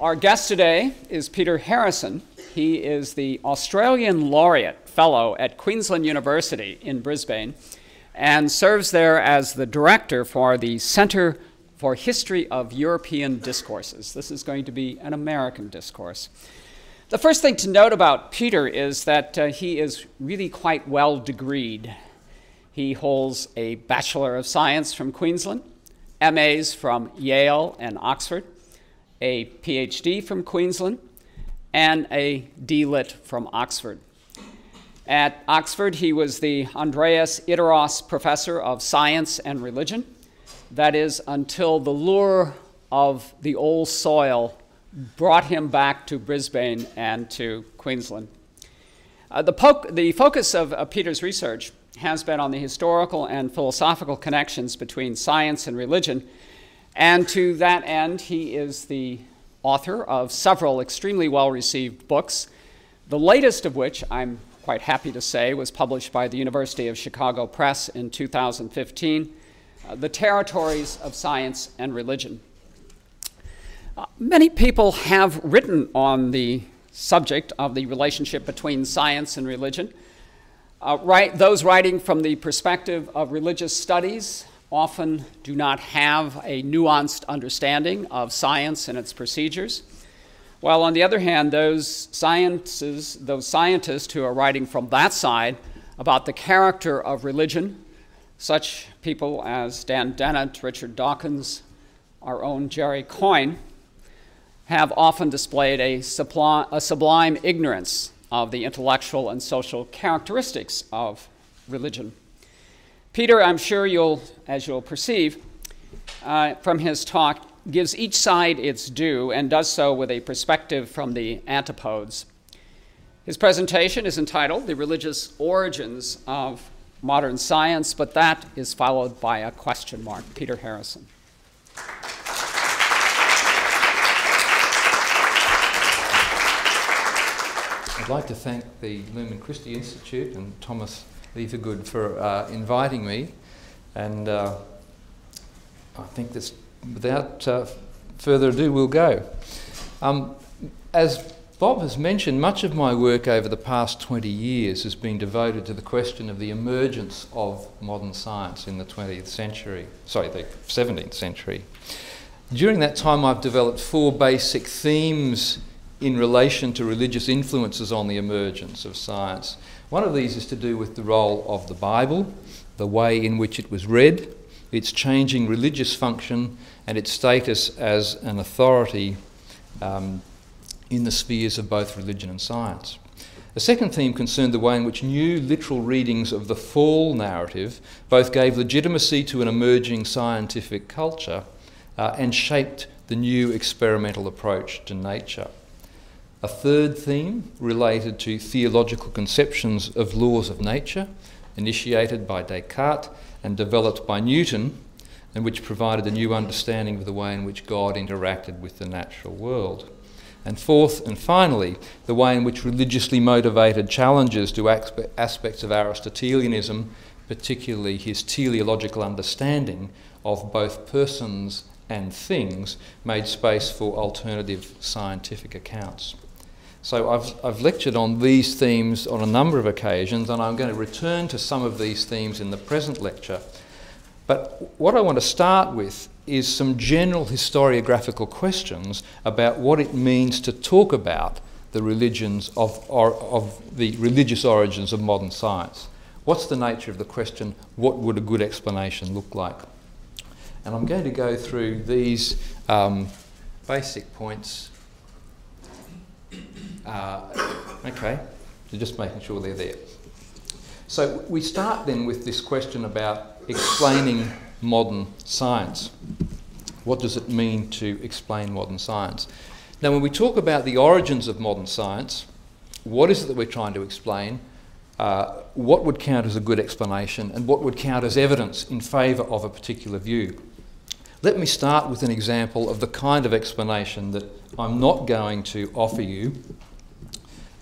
Our guest today is Peter Harrison. He is the Australian Laureate Fellow at Queensland University in Brisbane and serves there as the director for the Center for History of European Discourses. This is going to be an American discourse. The first thing to note about Peter is that uh, he is really quite well degreed. He holds a Bachelor of Science from Queensland, MAs from Yale and Oxford, a PhD from Queensland, and a DLit from Oxford. At Oxford, he was the Andreas Idreos Professor of Science and Religion. That is, until the lure of the old soil brought him back to Brisbane and to Queensland. Uh, the, the, focus of, of Peter's research has been on the historical and philosophical connections between science and religion, and to that end, he is the author of several extremely well received books, the latest of which I'm quite happy to say, was published by the University of Chicago Press in 2015 uh, The Territories of Science and Religion. Uh, many people have written on the subject of the relationship between science and religion. Uh, right, those writing from the perspective of religious studies often do not have a nuanced understanding of science and its procedures. While on the other hand, those sciences, those scientists who are writing from that side about the character of religion, such people as Dan Dennett, Richard Dawkins, our own Jerry Coyne, have often displayed a, sublime, a sublime ignorance of the intellectual and social characteristics of religion. Peter, I'm sure you'll, as you'll perceive uh, from his talk, gives each side its due and does so with a perspective from the antipodes. His presentation is entitled The Religious Origins of Modern Science, but that is followed by a question mark. Peter Harrison. I'd like to thank the Lumen Christi Institute and Thomas Levergood for uh, inviting me, and uh, I think this without uh, further ado, we'll go. Um, as Bob has mentioned, much of my work over the past 20 years has been devoted to the question of the emergence of modern science in the 20th century, sorry, the 17th century. During that time, I've developed four basic themes in relation to religious influences on the emergence of science. One of these is to do with the role of the Bible, the way in which it was read, its changing religious function, and its status as an authority um, in the spheres of both religion and science. The second theme concerned the way in which new literal readings of the fall narrative both gave legitimacy to an emerging scientific culture uh, and shaped the new experimental approach to nature. A third theme related to theological conceptions of laws of nature, initiated by Descartes and developed by Newton, and which provided a new understanding of the way in which God interacted with the natural world. And fourth and finally, the way in which religiously motivated challenges to aspects of Aristotelianism, particularly his teleological understanding of both persons and things, made space for alternative scientific accounts. So I've, I've lectured on these themes on a number of occasions, and I'm going to return to some of these themes in the present lecture. But what I want to start with is some general historiographical questions about what it means to talk about the religions of, or, of the religious origins of modern science. What's the nature of the question? What would a good explanation look like? And I'm going to go through these um, basic points. Uh, okay, so just making sure they're there. So we start then with this question about explaining modern science. What does it mean to explain modern science? Now, when we talk about the origins of modern science, what is it that we're trying to explain? Uh, what would count as a good explanation and what would count as evidence in favour of a particular view? Let me start with an example of the kind of explanation that I'm not going to offer you.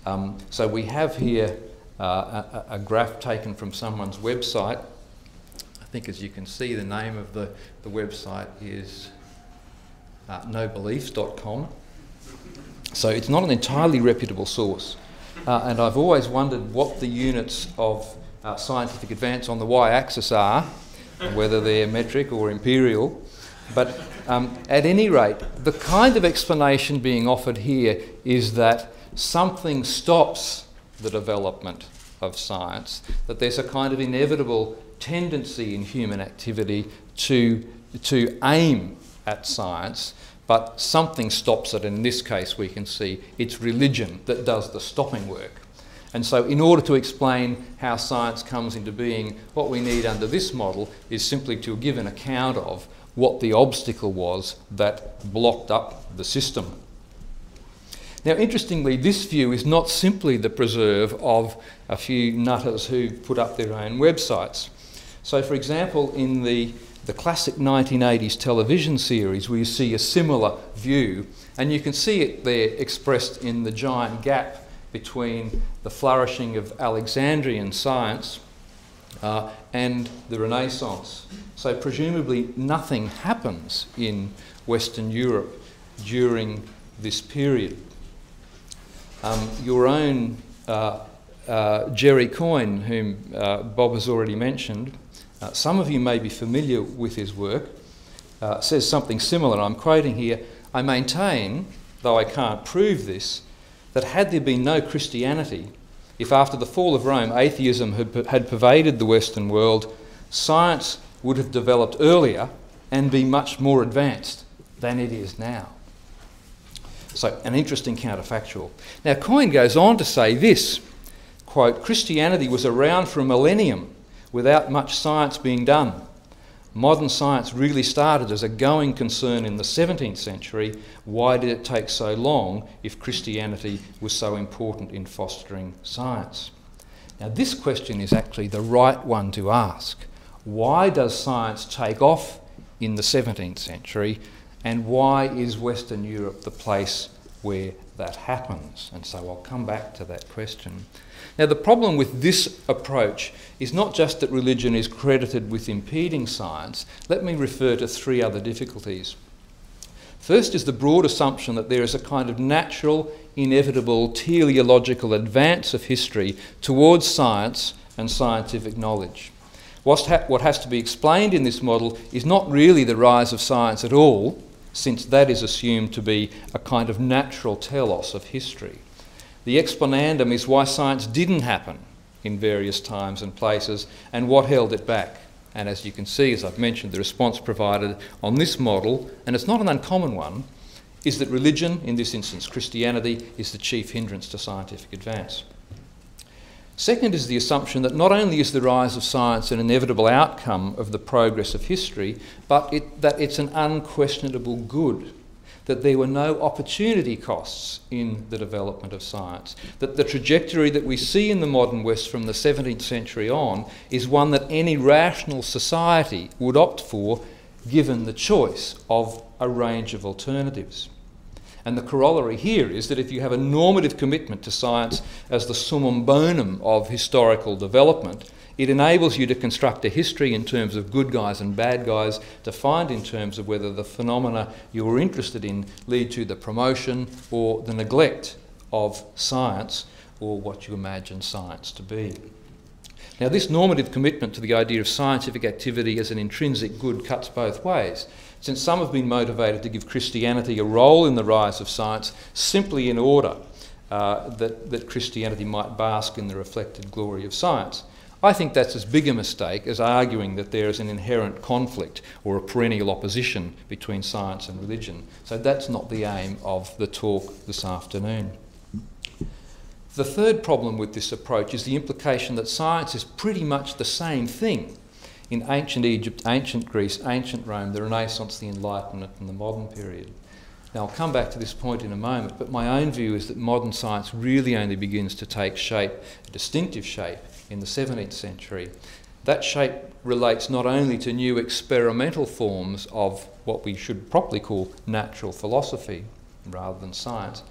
Um, so we have here uh, a, a graph taken from someone's website I think as you can see, the name of the, the website is uh, nobeliefs.com. So it's not an entirely reputable source. Uh, and I've always wondered what the units of uh, scientific advance on the y axis are, whether they're metric or imperial. But um, at any rate, the kind of explanation being offered here is that something stops the development of science, that there's a kind of inevitable tendency in human activity to, to aim at science, but something stops it. In this case, we can see it's religion that does the stopping work. And so, in order to explain how science comes into being, what we need under this model is simply to give an account of what the obstacle was that blocked up the system. Now, interestingly, this view is not simply the preserve of a few nutters who put up their own websites. So, for example, in the, the classic 1980s television series, we see a similar view, and you can see it there expressed in the giant gap between the flourishing of Alexandrian science uh, and the Renaissance. So, presumably, nothing happens in Western Europe during this period. Um, your own uh, uh, Jerry Coyne, whom uh, Bob has already mentioned, uh, some of you may be familiar with his work, uh, says something similar. I'm quoting here I maintain, though I can't prove this, that had there been no Christianity, if after the fall of Rome atheism had, had pervaded the Western world, science would have developed earlier and be much more advanced than it is now. So, an interesting counterfactual. Now, Coyne goes on to say this quote, Christianity was around for a millennium without much science being done. Modern science really started as a going concern in the 17th century. Why did it take so long if Christianity was so important in fostering science? Now, this question is actually the right one to ask. Why does science take off in the 17th century, and why is Western Europe the place where that happens? And so I'll come back to that question. Now, the problem with this approach is not just that religion is credited with impeding science. Let me refer to three other difficulties. First is the broad assumption that there is a kind of natural, inevitable, teleological advance of history towards science and scientific knowledge. What has to be explained in this model is not really the rise of science at all, since that is assumed to be a kind of natural telos of history. The explanandum is why science didn't happen in various times and places and what held it back. And as you can see, as I've mentioned, the response provided on this model, and it's not an uncommon one, is that religion, in this instance Christianity, is the chief hindrance to scientific advance. Second is the assumption that not only is the rise of science an inevitable outcome of the progress of history, but it, that it's an unquestionable good that there were no opportunity costs in the development of science. That the trajectory that we see in the modern West from the 17th century on is one that any rational society would opt for given the choice of a range of alternatives. And the corollary here is that if you have a normative commitment to science as the summum bonum of historical development, it enables you to construct a history in terms of good guys and bad guys, defined in terms of whether the phenomena you're interested in lead to the promotion or the neglect of science or what you imagine science to be. Now, this normative commitment to the idea of scientific activity as an intrinsic good cuts both ways, since some have been motivated to give Christianity a role in the rise of science simply in order uh, that, that Christianity might bask in the reflected glory of science. I think that's as big a mistake as arguing that there is an inherent conflict or a perennial opposition between science and religion. So that's not the aim of the talk this afternoon. The third problem with this approach is the implication that science is pretty much the same thing in ancient Egypt, ancient Greece, ancient Rome, the Renaissance, the Enlightenment, and the modern period. Now, I'll come back to this point in a moment, but my own view is that modern science really only begins to take shape, a distinctive shape, in the 17th century. That shape relates not only to new experimental forms of what we should properly call natural philosophy rather than science,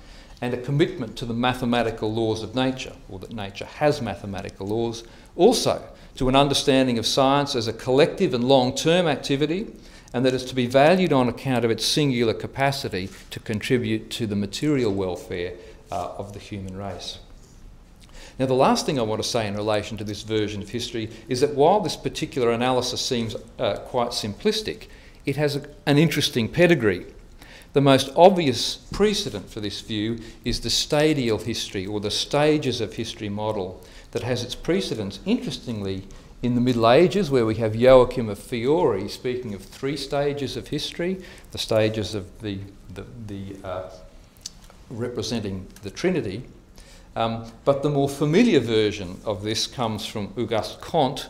and a commitment to the mathematical laws of nature, or that nature has mathematical laws, also to an understanding of science as a collective and long term activity and that it's to be valued on account of its singular capacity to contribute to the material welfare uh, of the human race. Now, the last thing I want to say in relation to this version of history is that while this particular analysis seems uh, quite simplistic, it has a, an interesting pedigree. The most obvious precedent for this view is the stadial history or the stages of history model that has its precedents, interestingly, in the Middle Ages, where we have Joachim of Fiore speaking of three stages of history the stages of the, the, the uh, representing the Trinity. Um, but the more familiar version of this comes from Auguste Comte,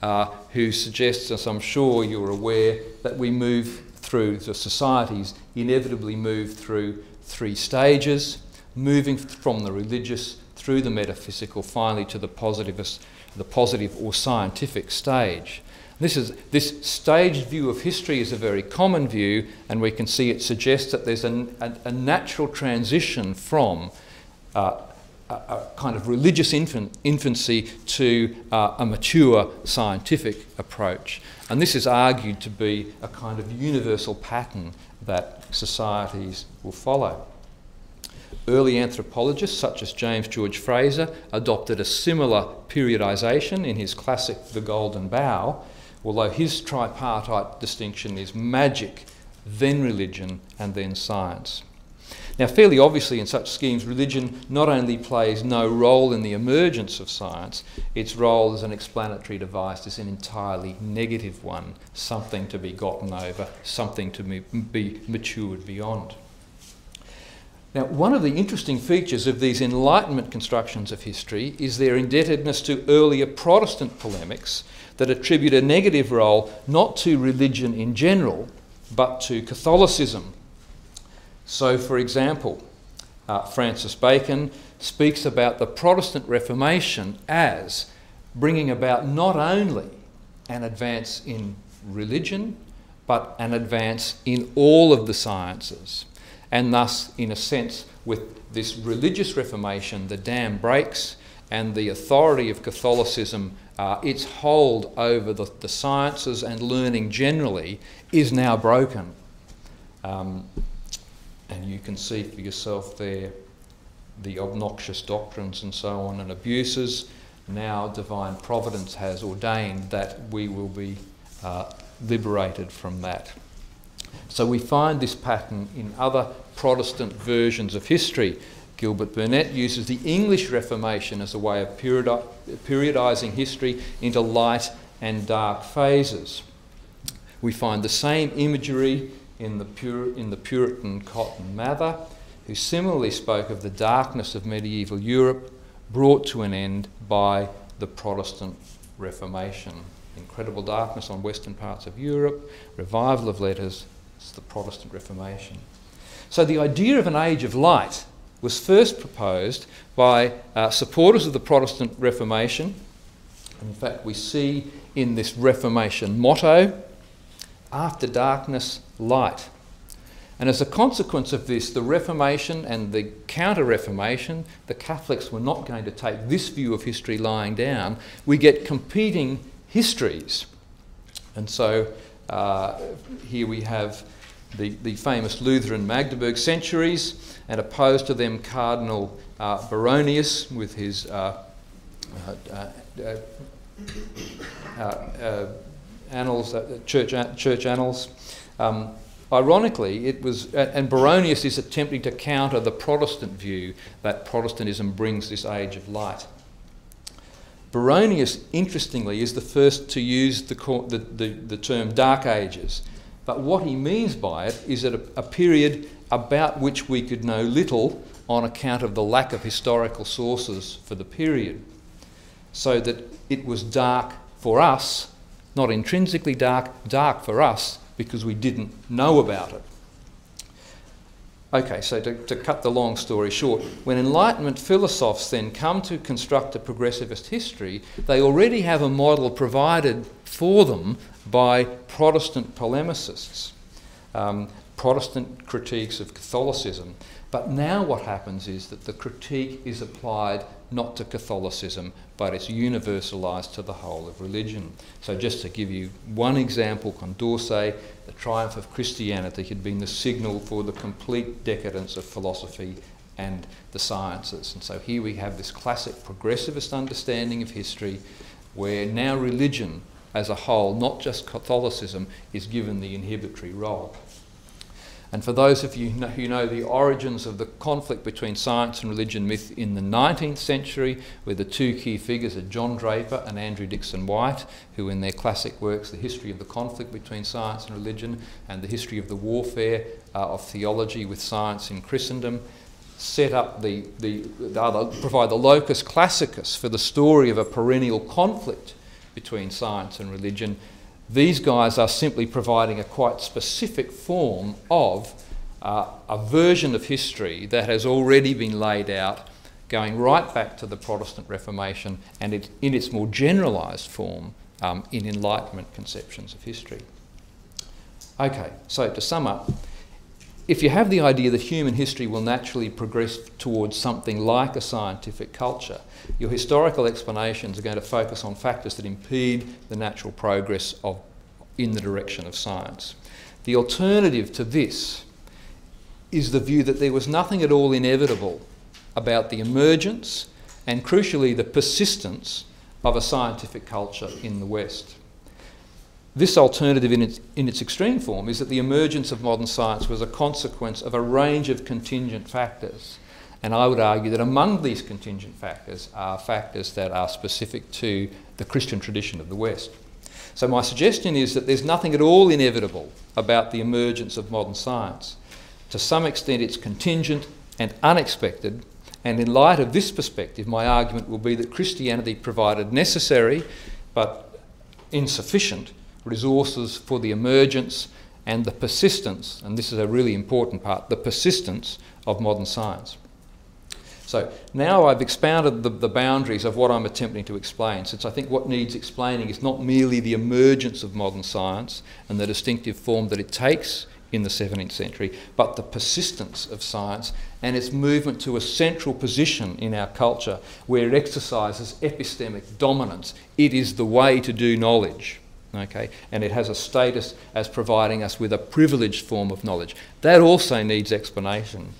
uh, who suggests, as I'm sure you're aware, that we move through, the societies inevitably move through three stages, moving from the religious through the metaphysical, finally to the positivist, the positive or scientific stage. This, is, this staged view of history is a very common view, and we can see it suggests that there's a, a, a natural transition from uh, a, kind of religious infant, infancy to uh, a mature scientific approach. And this is argued to be a kind of universal pattern that societies will follow. Early anthropologists, such as James George Frazer, adopted a similar periodisation in his classic The Golden Bough, although his tripartite distinction is magic, then religion, and then science. Now, fairly obviously, in such schemes, religion not only plays no role in the emergence of science, its role as an explanatory device is an entirely negative one, something to be gotten over, something to be matured beyond. Now, one of the interesting features of these Enlightenment constructions of history is their indebtedness to earlier Protestant polemics that attribute a negative role not to religion in general, but to Catholicism so, for example, uh, Francis Bacon speaks about the Protestant Reformation as bringing about not only an advance in religion, but an advance in all of the sciences. And thus, in a sense, with this religious reformation, the dam breaks and the authority of Catholicism, uh, its hold over the, the, sciences and learning generally, is now broken. Um, and you can see for yourself there the obnoxious doctrines and so on and abuses. Now, divine providence has ordained that we will be uh, liberated from that. So, we find this pattern in other Protestant versions of history. Gilbert Burnet uses the English Reformation as a way of periodi- periodising history into light and dark phases. We find the same imagery in the, Pur- in the Puritan Cotton Mather, who similarly spoke of the darkness of medieval Europe brought to an end by the Protestant Reformation. Incredible darkness on western parts of Europe, revival of letters, it's the Protestant Reformation. So the idea of an age of light was first proposed by uh, supporters of the Protestant Reformation. In fact, we see in this Reformation motto after darkness, light. And as a consequence of this, the Reformation and the Counter Reformation, the Catholics were not going to take this view of history lying down. We get competing histories. And so uh, here we have the, the famous Lutheran Magdeburg centuries, and opposed to them Cardinal uh, Baronius with his uh, uh, uh, uh annals, uh, church, church annals. Um, ironically, it was, and Baronius is attempting to counter the Protestant view that Protestantism brings this age of light. Baronius, interestingly, is the first to use the, the, the, the term Dark Ages. But what he means by it is that a, a period about which we could know little on account of the lack of historical sources for the period. So that it was dark for us not intrinsically dark, dark for us because we didn't know about it. Okay, so to, to, cut the long story short, when Enlightenment philosophers then come to construct a progressivist history, they already have a model provided for them by Protestant polemicists, um, Protestant critiques of Catholicism. But now what happens is that the critique is applied not to Catholicism, but it's universalised to the whole of religion. So, just to give you one example, Condorcet, the triumph of Christianity had been the signal for the complete decadence of philosophy and the sciences. And so, here we have this classic progressivist understanding of history where now religion as a whole, not just Catholicism, is given the inhibitory role. And for those of you who know the origins of the conflict between science and religion myth in the 19th century, where the two key figures are John Draper and Andrew Dickson White, who in their classic works, The History of the Conflict Between Science and Religion and The History of the Warfare uh, of Theology with Science in Christendom, set up the, the, the other, provide the locus classicus for the story of a perennial conflict between science and religion these guys are simply providing a quite specific form of uh, a version of history that has already been laid out, going right back to the Protestant Reformation and it, in its more generalised form um, in Enlightenment conceptions of history. Okay, so to sum up, if you have the idea that human history will naturally progress towards something like a scientific culture, your historical explanations are going to focus on factors that impede the natural progress of, in the direction of science. The alternative to this is the view that there was nothing at all inevitable about the emergence and, crucially, the persistence of a scientific culture in the West. This alternative, in its, in its extreme form, is that the emergence of modern science was a consequence of a range of contingent factors. And I would argue that among these contingent factors are factors that are specific to the Christian tradition of the West. So, my suggestion is that there's nothing at all inevitable about the emergence of modern science. To some extent, it's contingent and unexpected. And in light of this perspective, my argument will be that Christianity provided necessary but insufficient resources for the emergence and the persistence, and this is a really important part, the persistence of modern science. So now I've expounded the, the, boundaries of what I'm attempting to explain, since I think what needs explaining is not merely the emergence of modern science and the distinctive form that it takes in the 17th century, but the persistence of science and its movement to a central position in our culture where it exercises epistemic dominance. It is the way to do knowledge okay, and it has a status as providing us with a privileged form of knowledge. That also needs explanation.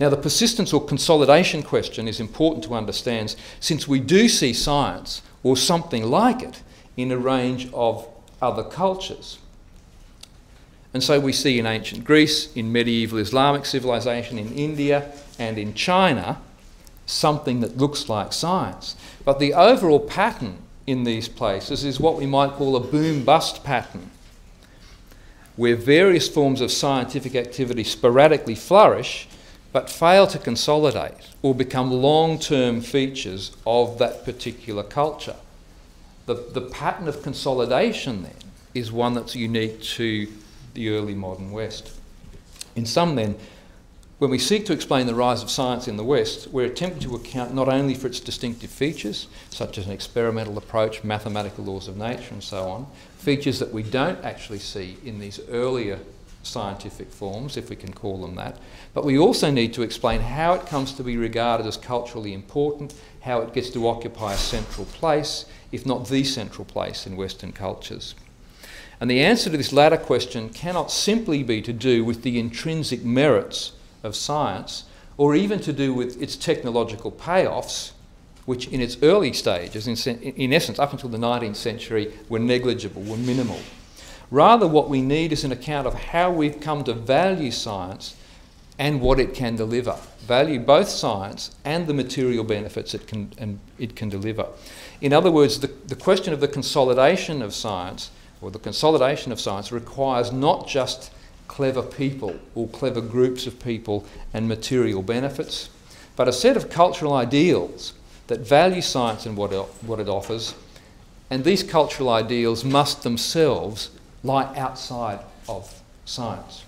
Now, the persistence or consolidation question is important to understand since we do see science or something like it in a range of other cultures. And so we see in ancient Greece, in medieval Islamic civilization, in India, and in China something that looks like science. But the overall pattern in these places is what we might call a boom bust pattern, where various forms of scientific activity sporadically flourish but fail to consolidate or become long term features of that particular culture. The, the pattern of consolidation then is one that's unique to the early modern West. In some, then, when we seek to explain the rise of science in the West, we're attempting to account not only for its distinctive features, such as an experimental approach, mathematical laws of nature, and so on, features that we don't actually see in these earlier scientific forms, if we can call them that, but we also need to explain how it comes to be regarded as culturally important, how it gets to occupy a central place, if not the central place in Western cultures. And the answer to this latter question cannot simply be to do with the intrinsic merits of science, or even to do with its technological payoffs, which in its early stages, in, in essence, up until the 19th century, were negligible, were minimal. Rather, what we need is an account of how we've come to value science and what it can deliver. Value both science and the material benefits it can, it can deliver. In other words, the, the question of the consolidation of science, or the consolidation of science, requires not just clever people or clever groups of people and material benefits, but a set of cultural ideals that value science and what it, what it offers, and these cultural ideals must themselves lie outside of science.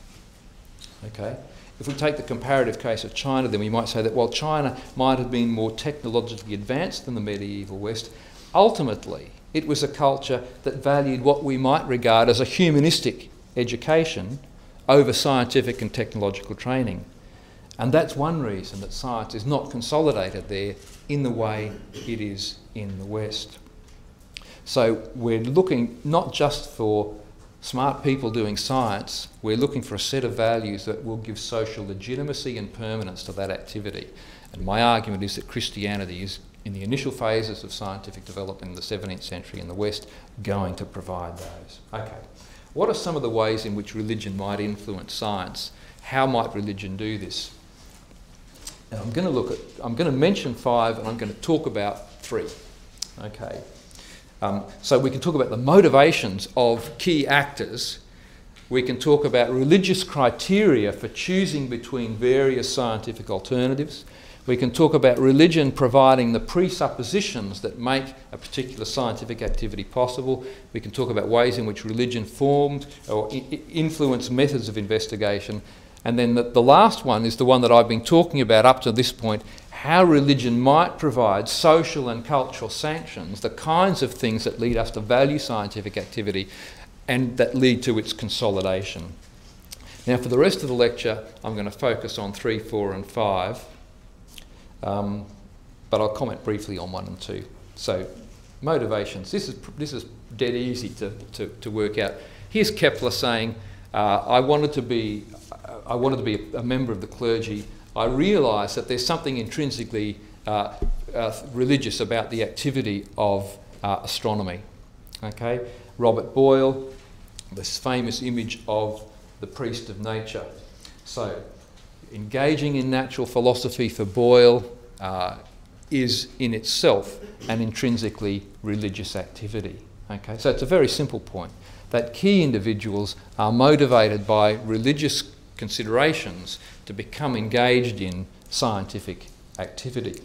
Okay? If we take the comparative case of China, then we might say that while China might have been more technologically advanced than the medieval West, ultimately it was a culture that valued what we might regard as a humanistic education over scientific and technological training. And that's one reason that science is not consolidated there in the way it is in the West. So we're looking not just for smart people doing science, we're looking for a set of values that will give social legitimacy and permanence to that activity. And my argument is that Christianity is, in the initial phases of scientific development in the 17th century in the West, going to provide those. Okay. What are some of the ways in which religion might influence science? How might religion do this? And I'm going to look at, I'm going to mention five and I'm going to talk about three. Okay. Um, so we can talk about the motivations of key actors. We can talk about religious criteria for choosing between various scientific alternatives. We can talk about religion providing the presuppositions that make a particular scientific activity possible. We can talk about ways in which religion formed or influenced methods of investigation. And then the, the last one is the one that I've been talking about up to this point how religion might provide social and cultural sanctions, the kinds of things that lead us to value scientific activity and that lead to its consolidation. Now, for the rest of the lecture, I'm going to focus on 3, 4, and 5, um, but I'll comment briefly on 1 and 2. So, motivations. This is, this is dead easy to, to, to work out. Here's Kepler saying, uh, I wanted to be, I wanted to be a member of the clergy I realise that there's something intrinsically uh, uh, religious about the activity of uh, astronomy. Okay, Robert Boyle, this famous image of the priest of nature. So, engaging in natural philosophy for Boyle uh, is in itself an intrinsically religious activity. Okay, so it's a very simple point that key individuals are motivated by religious considerations to become engaged in scientific activity.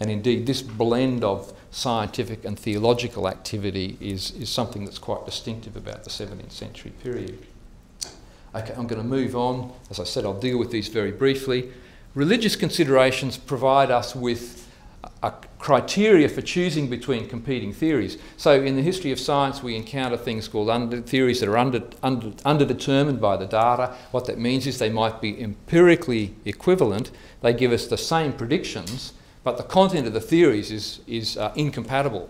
And indeed, this blend of scientific and theological activity is, is something that's quite distinctive about the 17th century period. Okay, I'm going to move on. As I said, I'll deal with these very briefly. Religious considerations provide us with a criteria for choosing between competing theories. So, in the history of science, we encounter things called under, theories that are under, under, underdetermined by the data. What that means is they might be empirically equivalent, they give us the same predictions, but the content of the theories is, is uh, incompatible.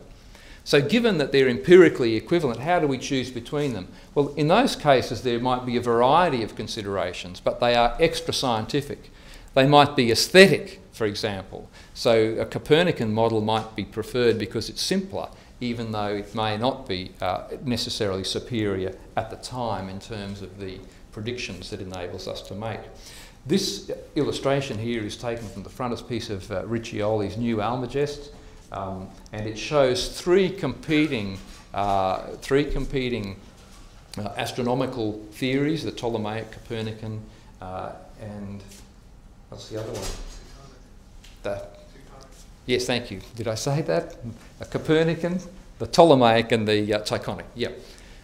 So, given that they're empirically equivalent, how do we choose between them? Well, in those cases, there might be a variety of considerations, but they are extra scientific. They might be aesthetic, for example. So a Copernican model might be preferred because it's simpler, even though it may not be uh, necessarily superior at the time in terms of the predictions that enables us to make. This illustration here is taken from the frontispiece of uh, Riccioli's New Almagest, um, and it shows three competing, uh, three competing uh, astronomical theories: the Ptolemaic, Copernican, uh, and what's the other one? The Yes, thank you. Did I say that? A Copernican, the Ptolemaic, and the uh, Tychonic. Yeah.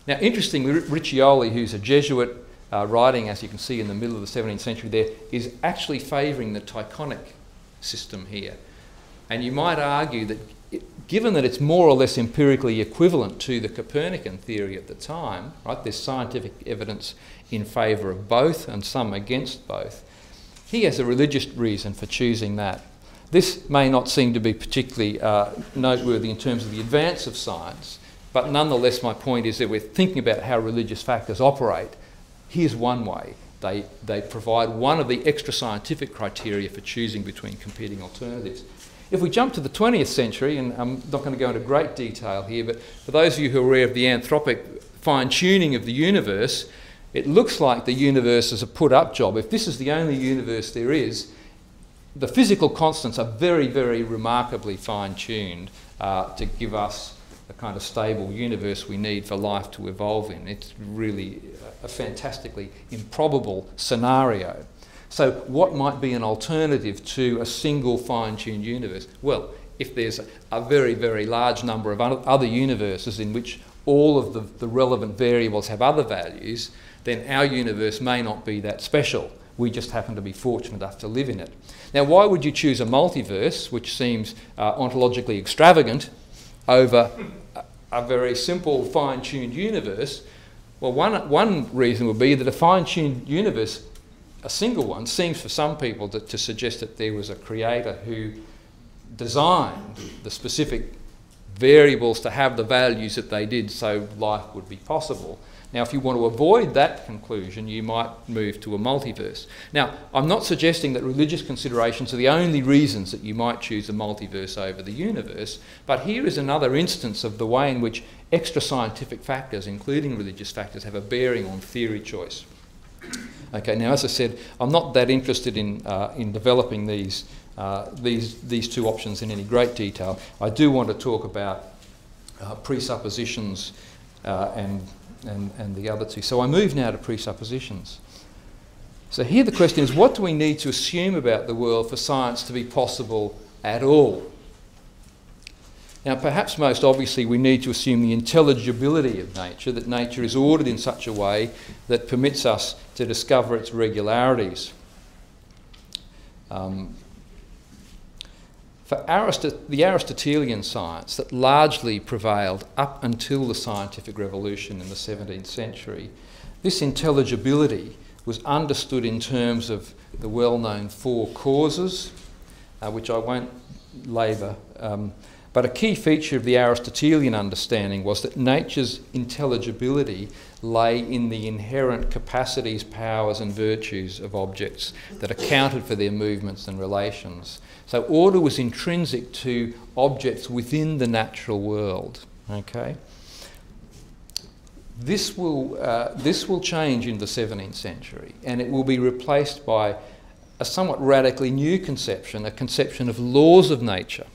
Now, interestingly, Riccioli, who's a Jesuit uh, writing, as you can see in the middle of the 17th century, there is actually favouring the Tychonic system here. And you might argue that, it, given that it's more or less empirically equivalent to the Copernican theory at the time, right? There's scientific evidence in favour of both and some against both. He has a religious reason for choosing that. This may not seem to be particularly uh, noteworthy in terms of the advance of science, but nonetheless, my point is that we're thinking about how religious factors operate. Here's one way they, they provide one of the extra scientific criteria for choosing between competing alternatives. If we jump to the 20th century, and I'm not going to go into great detail here, but for those of you who are aware of the anthropic fine tuning of the universe, it looks like the universe is a put up job. If this is the only universe there is, the physical constants are very, very remarkably fine tuned uh, to give us the kind of stable universe we need for life to evolve in. It's really a fantastically improbable scenario. So, what might be an alternative to a single fine tuned universe? Well, if there's a very, very large number of other universes in which all of the, the relevant variables have other values, then our universe may not be that special. We just happen to be fortunate enough to live in it. Now, why would you choose a multiverse, which seems uh, ontologically extravagant, over a, very simple, fine tuned universe? Well, one, one reason would be that a fine tuned universe a single one seems for some people to, to suggest that there was a creator who designed the specific variables to have the values that they did so life would be possible. Now, if you want to avoid that conclusion, you might move to a multiverse. Now, I'm not suggesting that religious considerations are the only reasons that you might choose a multiverse over the universe, but here is another instance of the way in which extra scientific factors, including religious factors, have a bearing on theory choice. Okay, now as I said, I'm not that interested in, uh, in developing these, uh, these, these two options in any great detail. I do want to talk about uh, presuppositions uh, and and, and the other two. So I move now to presuppositions. So here the question is what do we need to assume about the world for science to be possible at all? Now, perhaps most obviously, we need to assume the intelligibility of nature, that nature is ordered in such a way that permits us to discover its regularities. Um, for Arist- the Aristotelian science that largely prevailed up until the scientific revolution in the 17th century, this intelligibility was understood in terms of the well known four causes, uh, which I won't labour. Um, but a key feature of the Aristotelian understanding was that nature's intelligibility lay in the inherent capacities, powers, and virtues of objects that accounted for their movements and relations. So order was intrinsic to objects within the natural world. Okay. This will, uh, this will change in the 17th century and it will be replaced by a somewhat radically new conception, a conception of laws of nature.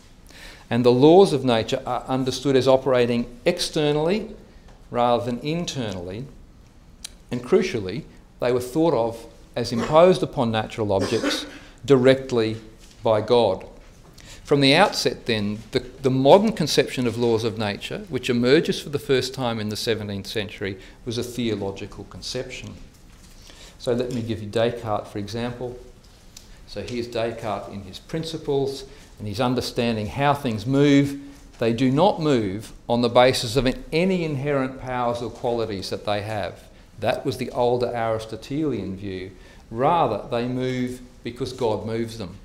And the laws of nature are understood as operating externally rather than internally. And crucially, they were thought of as imposed upon natural objects directly by God. From the outset, then, the, the modern conception of laws of nature, which emerges for the first time in the 17th century, was a theological conception. So let me give you Descartes, for example. So here's Descartes in his principles and he's understanding how things move. They do not move on the basis of any inherent powers or qualities that they have. That was the older Aristotelian view. Rather, they move because God moves them.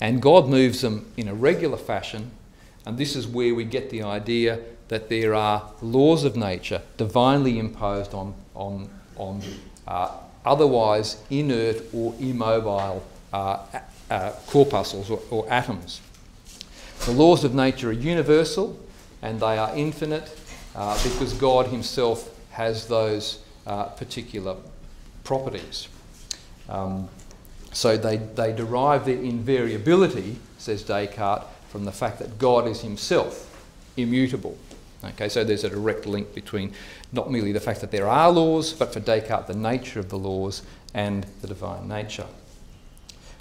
And God moves them in a regular fashion, and this is where we get the idea that there are laws of nature divinely imposed on, on, on uh, otherwise inert or immobile uh, uh, corpuscles or, or atoms. The laws of nature are universal and they are infinite uh, because God Himself has those uh, particular properties. Um, so they, they derive their invariability, says Descartes, from the fact that God is himself immutable. Okay, so there's a direct link between not merely the fact that there are laws, but for Descartes, the nature of the laws and the divine nature.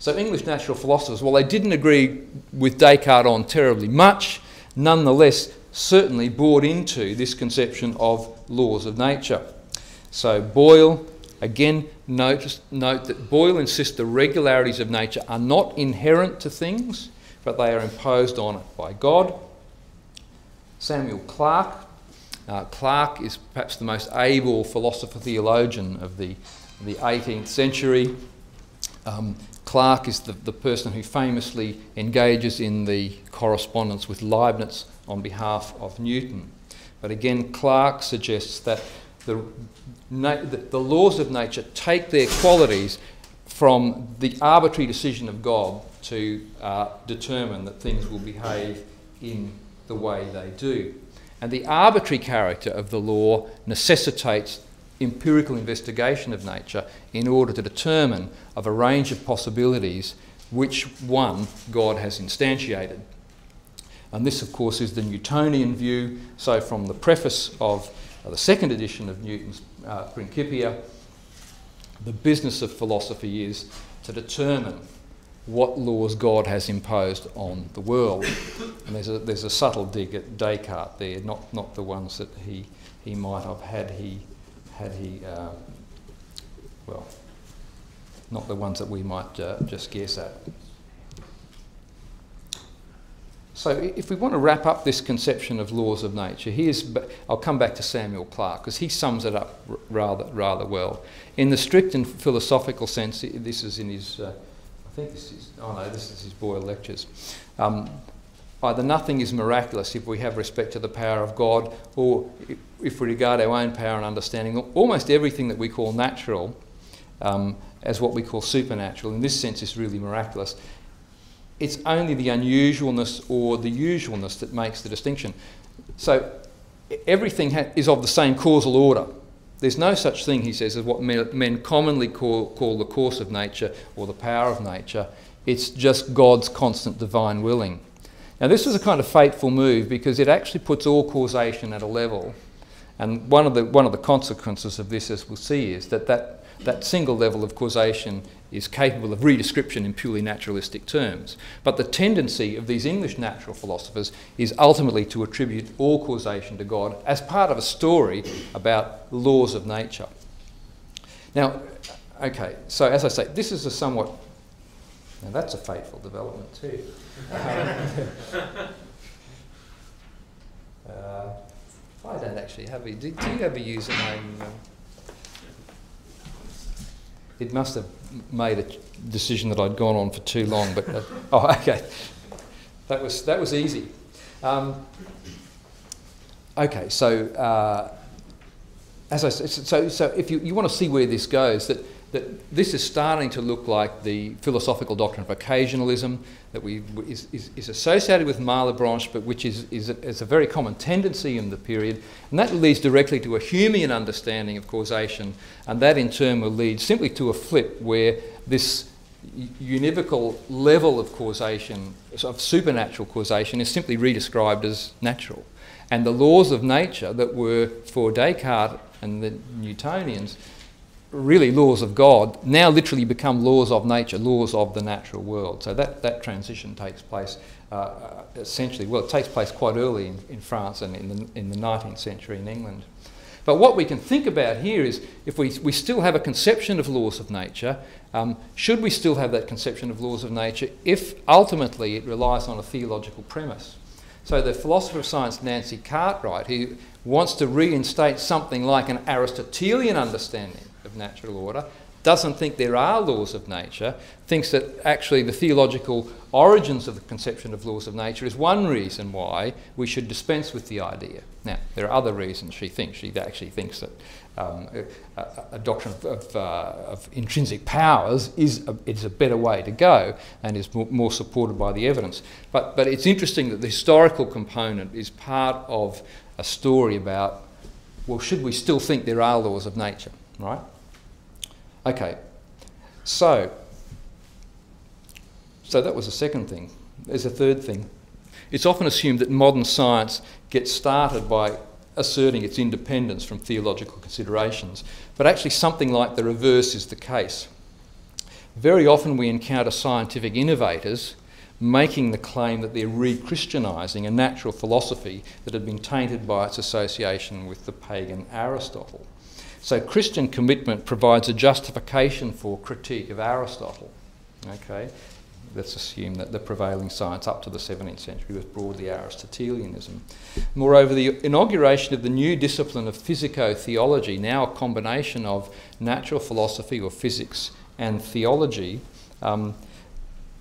So English natural philosophers, while they didn't agree with Descartes on terribly much, nonetheless certainly bought into this conception of laws of nature. So Boyle, Again, note, note that Boyle insists the regularities of nature are not inherent to things, but they are imposed on it by God. Samuel Clarke. Uh, Clarke is perhaps the most able philosopher theologian of the, the 18th century. Um, Clarke is the, the person who famously engages in the correspondence with Leibniz on behalf of Newton. But again, Clarke suggests that the, the laws of nature take their qualities from the arbitrary decision of God to uh, determine that things will behave in the way they do. And the arbitrary character of the law necessitates empirical investigation of nature in order to determine of a range of possibilities which one God has instantiated. And this, of course, is the Newtonian view. So, from the preface of uh, the second edition of Newton's uh, Principia, the business of philosophy is to determine what laws God has imposed on the world. And there's a, there's a subtle dig at Descartes there, not, not the ones that he, he might have had he, had he uh, well, not the ones that we might uh, just guess at. so if we want to wrap up this conception of laws of nature, here's, I'll come back to Samuel Clarke because he sums it up rather, rather well. In the strict and philosophical sense, this is in his, uh, I think this is, oh no, this is his Boyle lectures. Um, either nothing is miraculous if we have respect to the power of God, or if we regard our own power and understanding, almost everything that we call natural um, as what we call supernatural, in this sense, is really miraculous. It's only the unusualness or the usualness that makes the distinction. So everything is of the same causal order. There's no such thing, he says, as what men commonly call, call the course of nature or the power of nature. It's just God's constant divine willing. Now, this is a kind of fateful move because it actually puts all causation at a level. And one of the, one of the consequences of this, as we'll see, is that, that that single level of causation is capable of redescription in purely naturalistic terms. But the tendency of these English natural philosophers is ultimately to attribute all causation to God as part of a story about laws of nature. Now, okay, so as I say, this is a somewhat. Now, that's a fateful development, too. uh, I don't actually have it. Do, do you use a name? Uh, it must have made a decision that I'd gone on for too long. But uh, oh, okay, that was that was easy. Um, okay, so uh, as I said, so so if you, you want to see where this goes, that that this is starting to look like the philosophical doctrine of occasionalism that we, is, is, is associated with Malebranche, but which is, is, a, is a very common tendency in the period. And that leads directly to a Humean understanding of causation, and that in turn will lead simply to a flip where this univocal level of causation, of supernatural causation, is simply redescribed as natural. And the laws of nature that were for Descartes and the Newtonians really laws of God now literally become laws of nature, laws of the natural world. So that, that transition takes place uh, essentially, well, it takes place quite early in, in France and in the, in the 19th century in England. But what we can think about here is if we, we still have a conception of laws of nature, um, should we still have that conception of laws of nature if ultimately it relies on a theological premise? So the philosopher of science Nancy Cartwright, who wants to reinstate something like an Aristotelian understanding of natural order, doesn't think there are laws of nature, thinks that actually the theological origins of the conception of laws of nature is one reason why we should dispense with the idea. Now, there are other reasons she thinks. She actually thinks that um, a, a, doctrine of, of, uh, of, intrinsic powers is a, is a better way to go and is more, more supported by the evidence. But, but it's interesting that the historical component is part of a story about, well, should we still think there are laws of nature, right? Okay, so, so that was the second thing. There's a third thing. It's often assumed that modern science gets started by asserting its independence from theological considerations, but actually, something like the reverse is the case. Very often, we encounter scientific innovators making the claim that they're re Christianising a natural philosophy that had been tainted by its association with the pagan Aristotle. So Christian commitment provides a justification for critique of Aristotle. Okay, let's assume that the prevailing science up to the 17th century was broadly Aristotelianism. Moreover, the inauguration of the new discipline of physico-theology, now a combination of natural philosophy or physics and theology, um,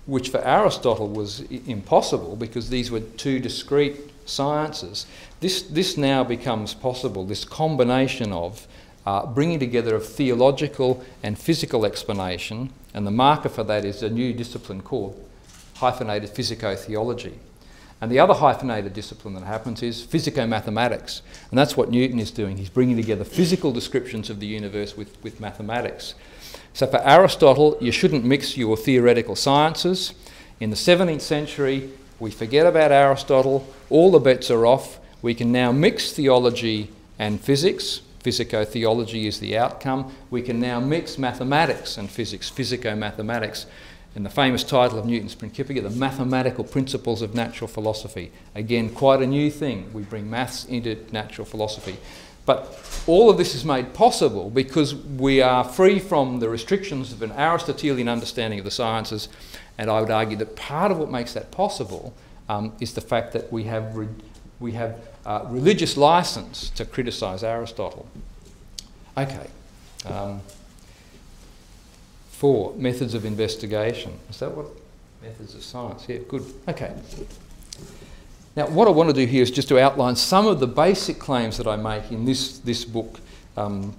which for Aristotle was impossible because these were two discrete sciences. This, this now becomes possible, this combination of uh, bringing together of theological and physical explanation, and the marker for that is a new discipline called hyphenated physico-theology. And the other hyphenated discipline that happens is physico-mathematics, and that's what Newton is doing. He's bringing together physical descriptions of the universe with, with mathematics. So for Aristotle, you shouldn't mix your theoretical sciences. In the 17th century, we forget about Aristotle, all the bets are off. We can now mix theology and physics, Physico-theology is the outcome. We can now mix mathematics and physics, physico-mathematics. In the famous title of Newton's Principia, the mathematical principles of natural philosophy. Again, quite a new thing. We bring maths into natural philosophy. But all of this is made possible because we are free from the restrictions of an Aristotelian understanding of the sciences. And I would argue that part of what makes that possible um, is the fact that we have, we have uh, religious license to criticise Aristotle. Okay. Um, four, methods of investigation. Is that what? Methods of science. Yeah, good. Okay. Now, what I want to do here is just to outline some of the basic claims that I make in this, this book, um,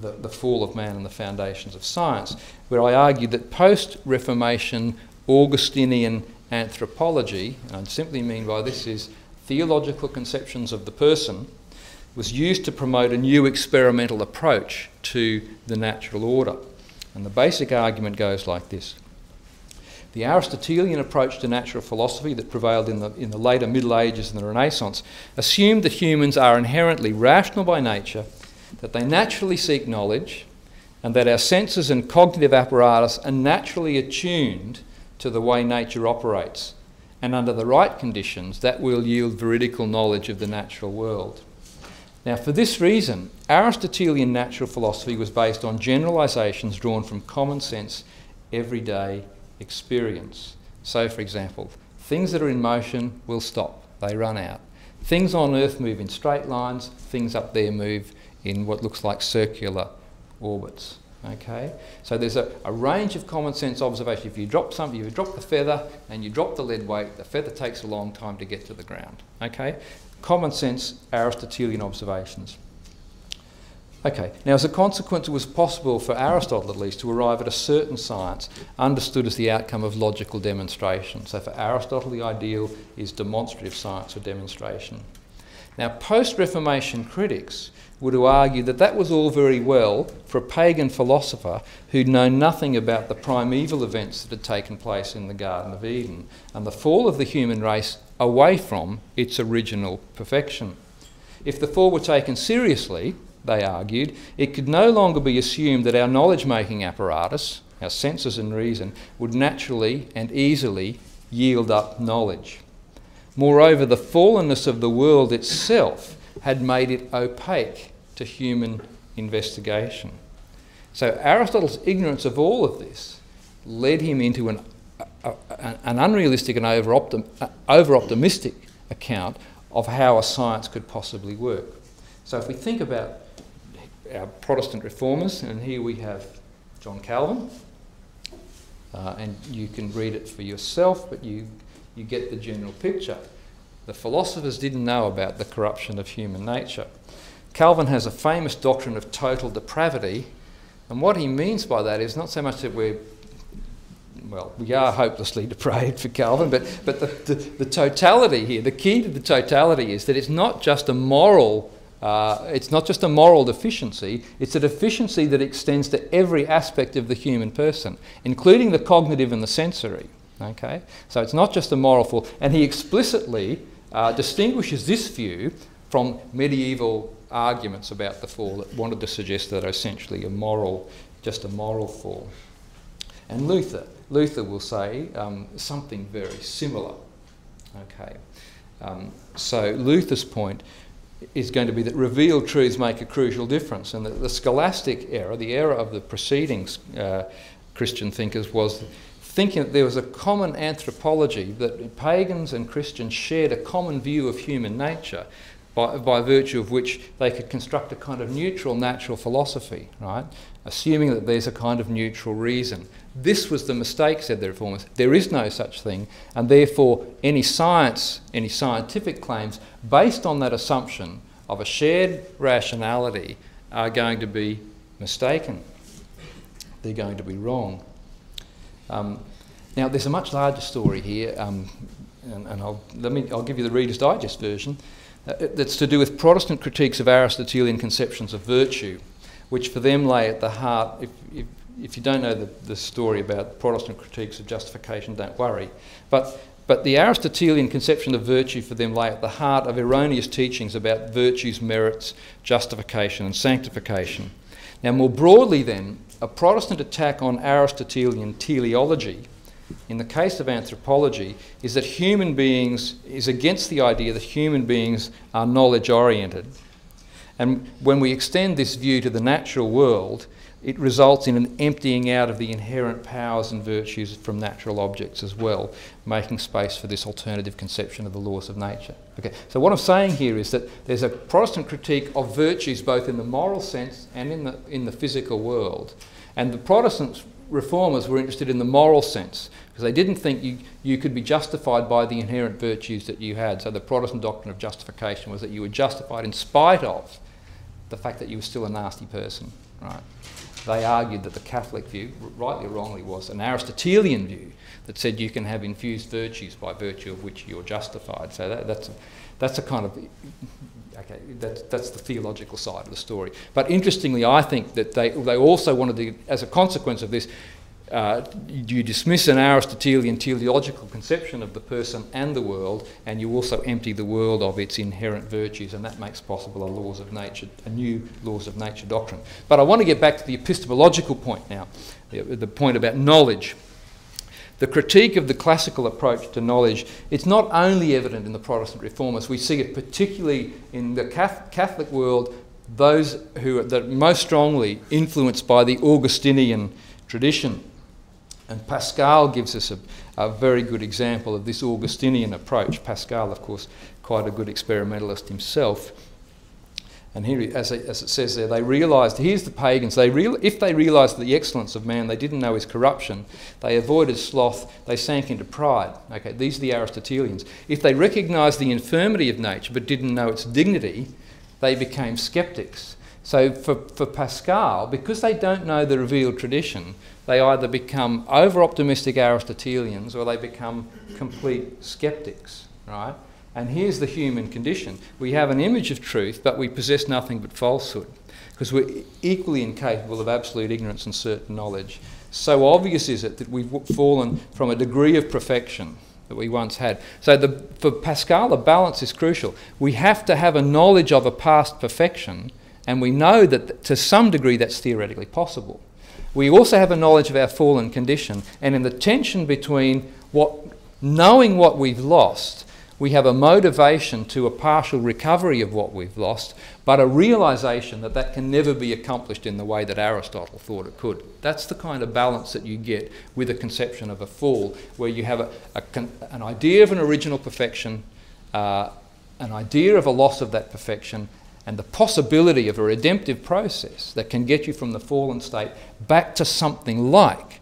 the, the Fall of Man and the Foundations of Science, where I argue that post Reformation Augustinian anthropology, and I simply mean by this is theological conceptions of the person, was used to promote a new experimental approach to the natural order. And the basic argument goes like this the Aristotelian approach to natural philosophy that prevailed in the, in the later Middle Ages and the Renaissance assumed that humans are inherently rational by nature, that they naturally seek knowledge, and that our senses and cognitive apparatus are naturally attuned to the way nature operates. And under the right conditions, that will yield veridical knowledge of the natural world. Now, for this reason, Aristotelian natural philosophy was based on generalizations drawn from common sense, everyday experience. So, for example, things that are in motion will stop, they run out. Things on Earth move in straight lines, things up there move in what looks like circular orbits. Okay, so there's a, a range of common sense observation. If you drop something, if you drop the feather and you drop the lead weight, the feather takes a long time to get to the ground. Okay, common sense Aristotelian observations. Okay, now as a consequence, it was possible for Aristotle at least to arrive at a certain science understood as the outcome of logical demonstration. So for Aristotle, the ideal is demonstrative science or demonstration. Now, post Reformation critics would argue that that was all very well for a pagan philosopher who'd known nothing about the primeval events that had taken place in the Garden of Eden and the fall of the human race away from its original perfection. If the fall were taken seriously, they argued, it could no longer be assumed that our knowledge making apparatus, our senses and reason, would naturally and easily yield up knowledge. Moreover, the fallenness of the world itself had made it opaque to human investigation. So Aristotle's ignorance of all of this led him into an, a, a, an unrealistic and over optimistic account of how a science could possibly work. So if we think about our Protestant reformers, and here we have John Calvin, uh, and you can read it for yourself, but you, you get the general picture. The philosophers didn't know about the corruption of human nature. Calvin has a famous doctrine of total depravity, and what he means by that is not so much that we're well, we are hopelessly depraved for Calvin, but, but the, the, the, totality here, the key to the totality is that it's not just a moral uh, it's not just a moral deficiency, it's a deficiency that extends to every aspect of the human person, including the cognitive and the sensory. Okay? So it's not just a moral fall. And he explicitly uh, distinguishes this view from medieval arguments about the fall that wanted to suggest that essentially a moral, just a moral fall. And Luther, Luther will say um, something very similar. Okay. Um, so Luther's point is going to be that revealed truths make a crucial difference, and that the scholastic era, the era of the preceding uh, Christian thinkers, was thinking that there was a common anthropology, that pagans and Christians shared a common view of human nature, by, by virtue of which they could construct a kind of neutral natural philosophy, right? Assuming that there's a kind of neutral reason. This was the mistake, said the reformers. There is no such thing, and therefore any science, any scientific claims based on that assumption of a shared rationality are going to be mistaken. They're going to be wrong. Um, now, there's a much larger story here, um, and, and I'll, let me, I'll give you the Reader's Digest version Uh, that's to do with Protestant critiques of Aristotelian conceptions of virtue, which for them lay at the heart. If, if, if you don't know the, the story about Protestant critiques of justification, don't worry. But, but the Aristotelian conception of virtue for them lay at the heart of erroneous teachings about virtue's merits, justification, and sanctification. Now, more broadly, then, a Protestant attack on Aristotelian teleology in the case of anthropology is that human beings is against the idea that human beings are knowledge oriented. And when we extend this view to the natural world, it results in an emptying out of the inherent powers and virtues from natural objects as well, making space for this alternative conception of the laws of nature. Okay, so what I'm saying here is that there's a Protestant critique of virtues both in the moral sense and in the, in the physical world. And the Protestant reformers were interested in the moral sense because they didn't think you, you could be justified by the inherent virtues that you had. So the Protestant doctrine of justification was that you were justified in spite of the fact that you were still a nasty person, right? they argued that the Catholic view, rightly or wrongly, was an Aristotelian view that said you can have infused virtues by virtue of which you're justified. So that, that's, a, that's a kind of okay, that's, that's the theological side of the story. But interestingly, I think that they, they also wanted to, as a consequence of this, uh, you dismiss an Aristotelian teleological conception of the person and the world, and you also empty the world of its inherent virtues, and that makes possible a laws of nature, a new laws of nature doctrine. But I want to get back to the epistemological point now, the, the point about knowledge. The critique of the classical approach to knowledge, it's not only evident in the Protestant reformers, we see it particularly in the Catholic world, those who are most strongly influenced by the Augustinian tradition. And Pascal gives us a, a, very good example of this Augustinian approach. Pascal, of course, quite a good experimentalist himself. And here, as, it, says there, they realised, here's the pagans, they real, if they realised the excellence of man, they didn't know his corruption, they avoided sloth, they sank into pride. Okay, these are the Aristotelians. If they recognised the infirmity of nature but didn't know its dignity, they became sceptics. So for, for Pascal, because they don't know the revealed tradition, they either become over optimistic Aristotelians or they become complete skeptics, right? And here's the human condition we have an image of truth, but we possess nothing but falsehood because we're equally incapable of absolute ignorance and certain knowledge. So obvious is it that we've fallen from a degree of perfection that we once had. So the, for Pascal, the balance is crucial. We have to have a knowledge of a past perfection, and we know that to some degree that's theoretically possible. We also have a knowledge of our fallen condition, and in the tension between what, knowing what we've lost, we have a motivation to a partial recovery of what we've lost, but a realization that that can never be accomplished in the way that Aristotle thought it could. That's the kind of balance that you get with a conception of a fall, where you have a, a, an idea of an original perfection, uh, an idea of a loss of that perfection, and the possibility of a redemptive process that can get you from the fallen state back to something like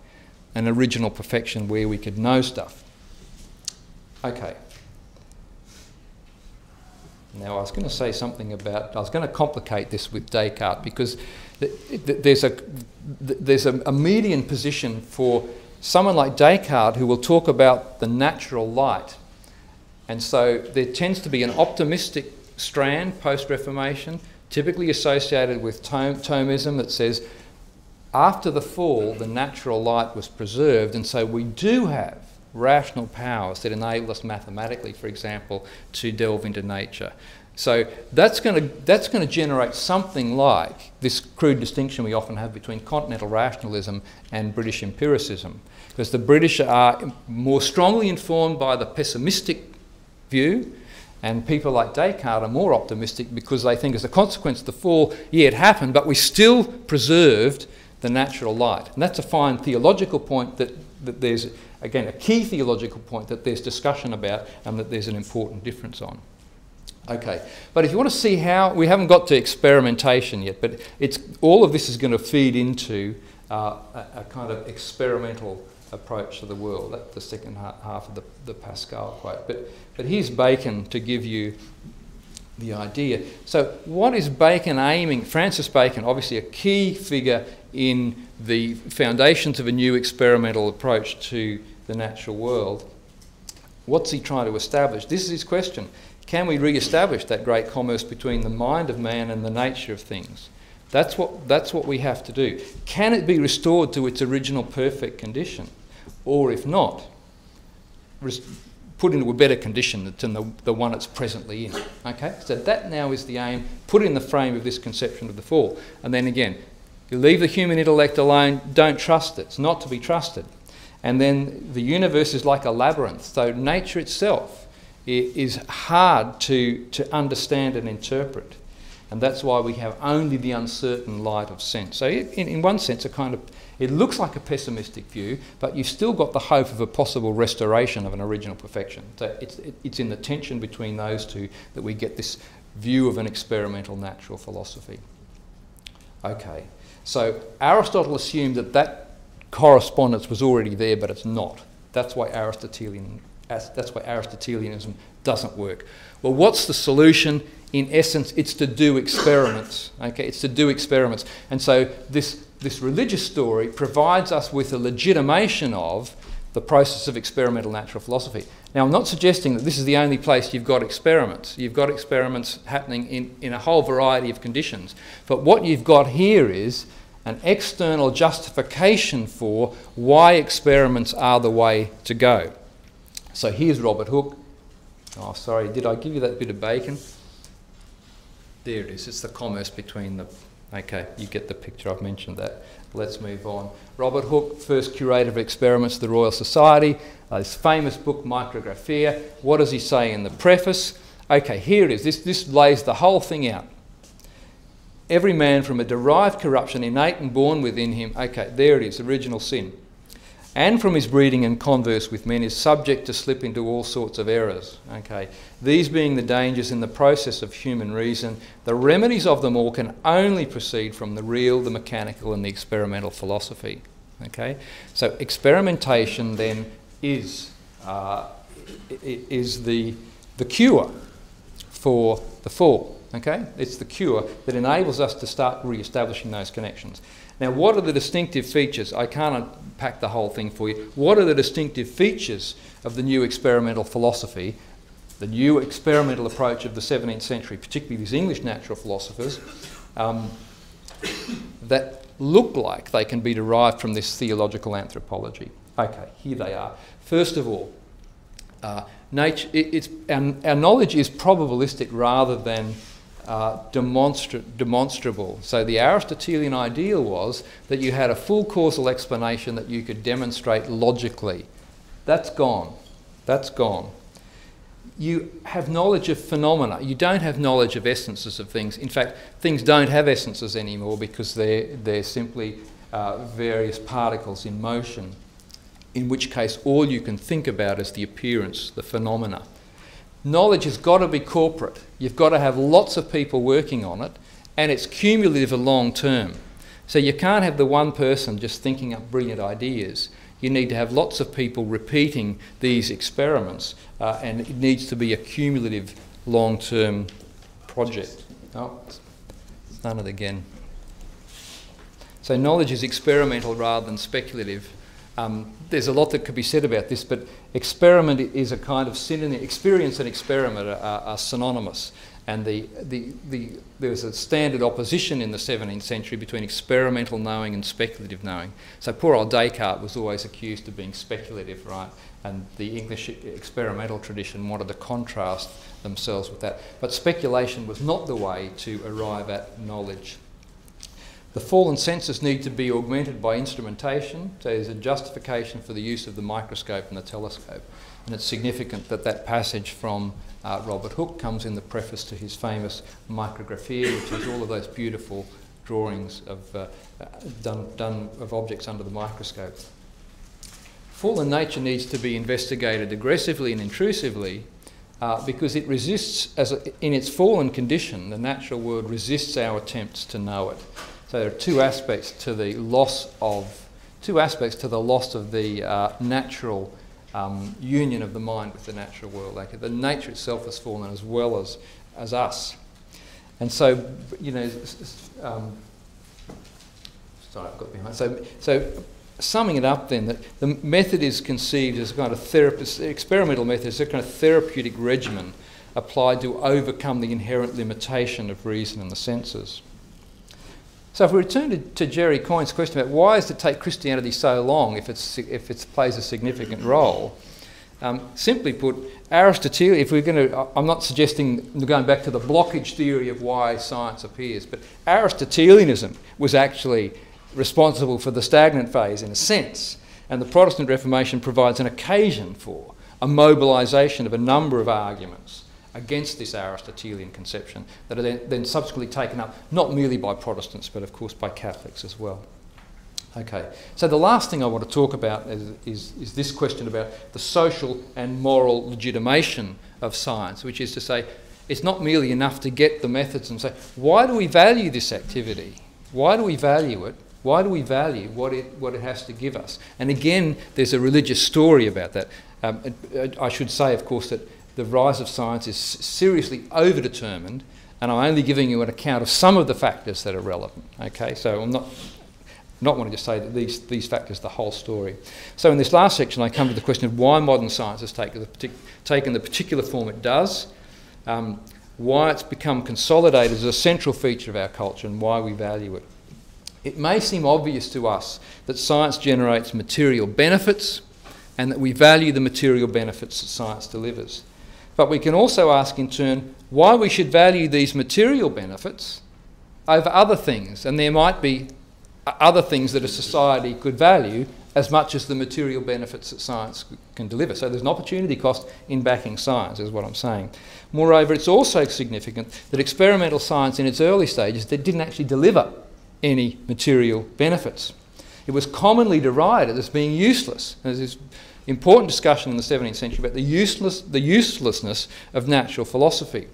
an original perfection where we could know stuff. Okay. Now, I was going to say something about, I was going to complicate this with Descartes because there's a, there's a, median position for someone like Descartes who will talk about the natural light. And so there tends to be an optimistic strand post Reformation, typically associated with Thomism, that says after the fall, the natural light was preserved, and so we do have rational powers that enable us mathematically, for example, to delve into nature. So that's going to that's going to generate something like this crude distinction we often have between continental rationalism and British empiricism, because the British are more strongly informed by the pessimistic view, and people like Descartes are more optimistic because they think as a consequence of the fall, yeah, it happened, but we still preserved the natural light. And that's a fine theological point that, that there's, again, a key theological point that there's discussion about and that there's an important difference on. Okay, but if you want to see how, we haven't got to experimentation yet, but it's, all of this is going to feed into uh, a, a kind of experimental approach to the world. That's the second half of the, the Pascal quote. But, but here's Bacon to give you the idea. So, what is Bacon aiming? Francis Bacon, obviously a key figure in the foundations of a new experimental approach to the natural world. What's he trying to establish? This is his question. Can we re establish that great commerce between the mind of man and the nature of things? That's what, that's what we have to do. Can it be restored to its original perfect condition? or if not, put into a better condition than the, the one it's presently in. Okay, so that now is the aim, put in the frame of this conception of the fall. And then again, you leave the human intellect alone, don't trust it, it's not to be trusted. And then the universe is like a labyrinth, so nature itself is hard to, to understand and interpret. And that's why we have only the uncertain light of sense. So, in, in one sense, a kind of it looks like a pessimistic view, but you've still got the hope of a possible restoration of an original perfection. So it's, it's in the tension between those two that we get this view of an experimental natural philosophy. Okay, so Aristotle assumed that that correspondence was already there, but it's not. That's why Aristotelian, that's why Aristotelianism doesn't work. Well, what's the solution? In essence, it's to do experiments. Okay, it's to do experiments, and so this this religious story provides us with a legitimation of the process of experimental natural philosophy. Now, I'm not suggesting that this is the only place you've got experiments. You've got experiments happening in, in a whole variety of conditions. But what you've got here is an external justification for why experiments are the way to go. So here's Robert Hooke. Oh, sorry, did I give you that bit of bacon? There it is. It's the commerce between the Okay, you get the picture, I've mentioned that. Let's move on. Robert Hooke, first curator of experiments of the Royal Society, uh, his famous book Micrographia. What does he say in the preface? Okay, here it is. This, this lays the whole thing out. Every man from a derived corruption innate and born within him, okay, there it is, original sin and from his breeding and converse with men is subject to slip into all sorts of errors. Okay, these being the dangers in the process of human reason, the remedies of them all can only proceed from the real, the mechanical, and the experimental philosophy. Okay, so experimentation then is uh, is the the cure for the fall. Okay, it's the cure that enables us to start re-establishing those connections. Now, what are the distinctive features? I can't unpack the whole thing for you. What are the distinctive features of the new experimental philosophy, the new experimental approach of the 17th century, particularly these English natural philosophers, um, that look like they can be derived from this theological anthropology? Okay, here they are. First of all, uh, nature, it, our, our knowledge is probabilistic rather than uh, demonstra- demonstrable. So the Aristotelian ideal was that you had a full causal explanation that you could demonstrate logically. That's gone. That's gone. You have knowledge of phenomena. You don't have knowledge of essences of things. In fact, things don't have essences anymore because they're, they're simply uh, various particles in motion, in which case all you can think about is the appearance, the phenomena knowledge has got to be corporate. You've got to have lots of people working on it, and it's cumulative and long term. So you can't have the one person just thinking up brilliant ideas. You need to have lots of people repeating these experiments, uh, and it needs to be a cumulative, long term project. Oh, done it again. So knowledge is experimental rather than speculative. Um, there's a lot that could be said about this, but experiment is a kind of synonym. Experience and experiment are, are synonymous. And the, the, the, there was a standard opposition in the 17th century between experimental knowing and speculative knowing. So poor old Descartes was always accused of being speculative, right? And the English experimental tradition wanted to contrast themselves with that. But speculation was not the way to arrive at knowledge. The fallen senses need to be augmented by instrumentation, so there's a justification for the use of the microscope and the telescope. And it's significant that that passage from uh, Robert Hooke comes in the preface to his famous Micrographia, which is all of those beautiful drawings of, uh, done, done of objects under the microscope. Fallen nature needs to be investigated aggressively and intrusively uh, because it resists, as a, in its fallen condition, the natural world resists our attempts to know it. So there are two aspects to the loss of two aspects to the loss of the uh, natural um, union of the mind with the natural world. Like the nature itself has fallen as well as as us, and so you know. Um, sorry, I've got behind. So so. Summing it up, then, that the method is conceived as a kind of therapist, experimental method, as a kind of therapeutic regimen applied to overcome the inherent limitation of reason and the senses. So if we return to, to, Jerry Coyne's question about why does it take Christianity so long if, it's, if it plays a significant role, um, simply put, Aristotle, if we're going to, I'm not suggesting going back to the blockage theory of why science appears, but Aristotelianism was actually responsible for the stagnant phase in a sense, and the Protestant Reformation provides an occasion for a mobilisation of a number of arguments against this Aristotelian conception that are then, then subsequently taken up not merely by Protestants but of course by Catholics as well. Okay, so the last thing I want to talk about is, is, is, this question about the social and moral legitimation of science, which is to say, it's not merely enough to get the methods and say, why do we value this activity? Why do we value it? Why do we value what it, what it has to give us? And again, there's a religious story about that. Um, I should say, of course, that the rise of science is seriously overdetermined, and I'm only giving you an account of some of the factors that are relevant. Okay, so I'm not not wanting to say that these, these factors the whole story. So in this last section, I come to the question of why modern science has taken the, partic- taken the particular form it does, um, why it's become consolidated as a central feature of our culture, and why we value it. It may seem obvious to us that science generates material benefits and that we value the material benefits that science delivers. But we can also ask in turn why we should value these material benefits over other things, and there might be other things that a society could value as much as the material benefits that science can deliver. So there's an opportunity cost in backing science, is what I'm saying. Moreover, it's also significant that experimental science in its early stages that didn't actually deliver any material benefits. It was commonly derided as being useless. This important discussion in the 17th century about the, useless, the uselessness of natural philosophy.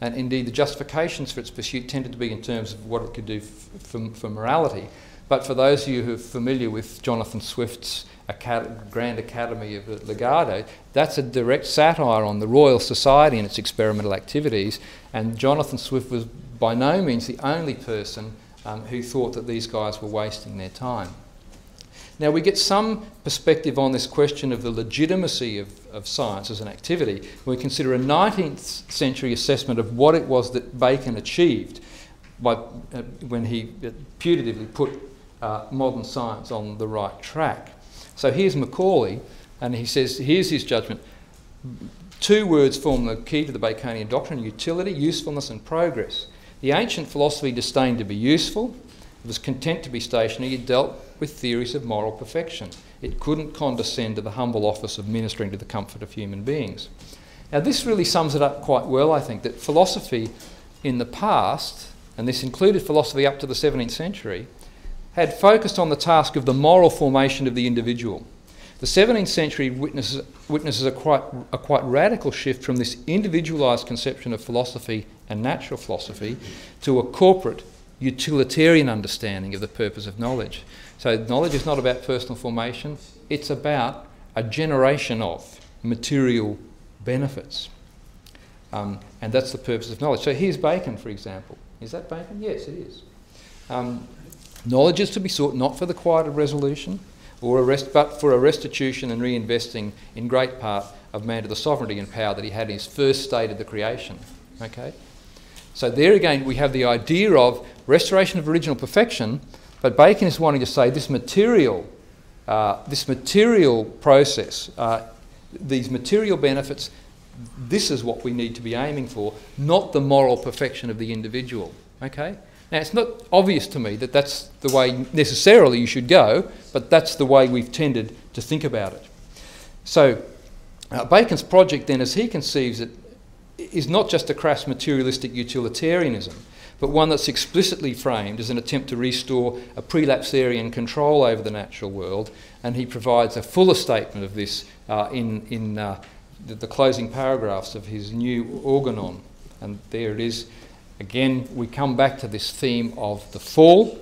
And indeed, the justifications for its pursuit tended to be in terms of what it could do for, for morality. But for those of you who are familiar with Jonathan Swift's Acad- Grand Academy of Lagado, that's a direct satire on the Royal Society and its experimental activities. And Jonathan Swift was by no means the only person um, who thought that these guys were wasting their time. Now, we get some perspective on this question of the legitimacy of, of science as an activity when we consider a 19th century assessment of what it was that Bacon achieved by, uh, when he uh, putatively put uh, modern science on the right track. So here's Macaulay, and he says, here's his judgment. Two words form the key to the Baconian doctrine utility, usefulness, and progress. The ancient philosophy disdained to be useful, was content to be stationary, it dealt with theories of moral perfection. It couldn't condescend to the humble office of ministering to the comfort of human beings. Now, this really sums it up quite well, I think, that philosophy in the past, and this included philosophy up to the 17th century, had focused on the task of the moral formation of the individual. The 17th century witnesses, witnesses a, quite, a quite radical shift from this individualised conception of philosophy and natural philosophy to a corporate utilitarian understanding of the purpose of knowledge. So, knowledge is not about personal formation, it's about a generation of material benefits. Um, and that's the purpose of knowledge. So, here's Bacon, for example. Is that Bacon? Yes, it is. Um, knowledge is to be sought not for the quiet of resolution, or rest, but for a restitution and reinvesting in great part of man to the sovereignty and power that he had in his first state of the creation. Okay? So there again we have the idea of restoration of original perfection, but Bacon is wanting to say this material, uh, this material process, uh, these material benefits, this is what we need to be aiming for, not the moral perfection of the individual. Okay? Now, it's not obvious to me that that's the way necessarily you should go, but that's the way we've tended to think about it. So, uh, Bacon's project, then, as he conceives it, is not just a crass materialistic utilitarianism, but one that's explicitly framed as an attempt to restore a prelapsarian control over the natural world, and he provides a fuller statement of this uh, in, in uh, the, the, closing paragraphs of his new organon. And there it is. Again, we come back to this theme of the fall.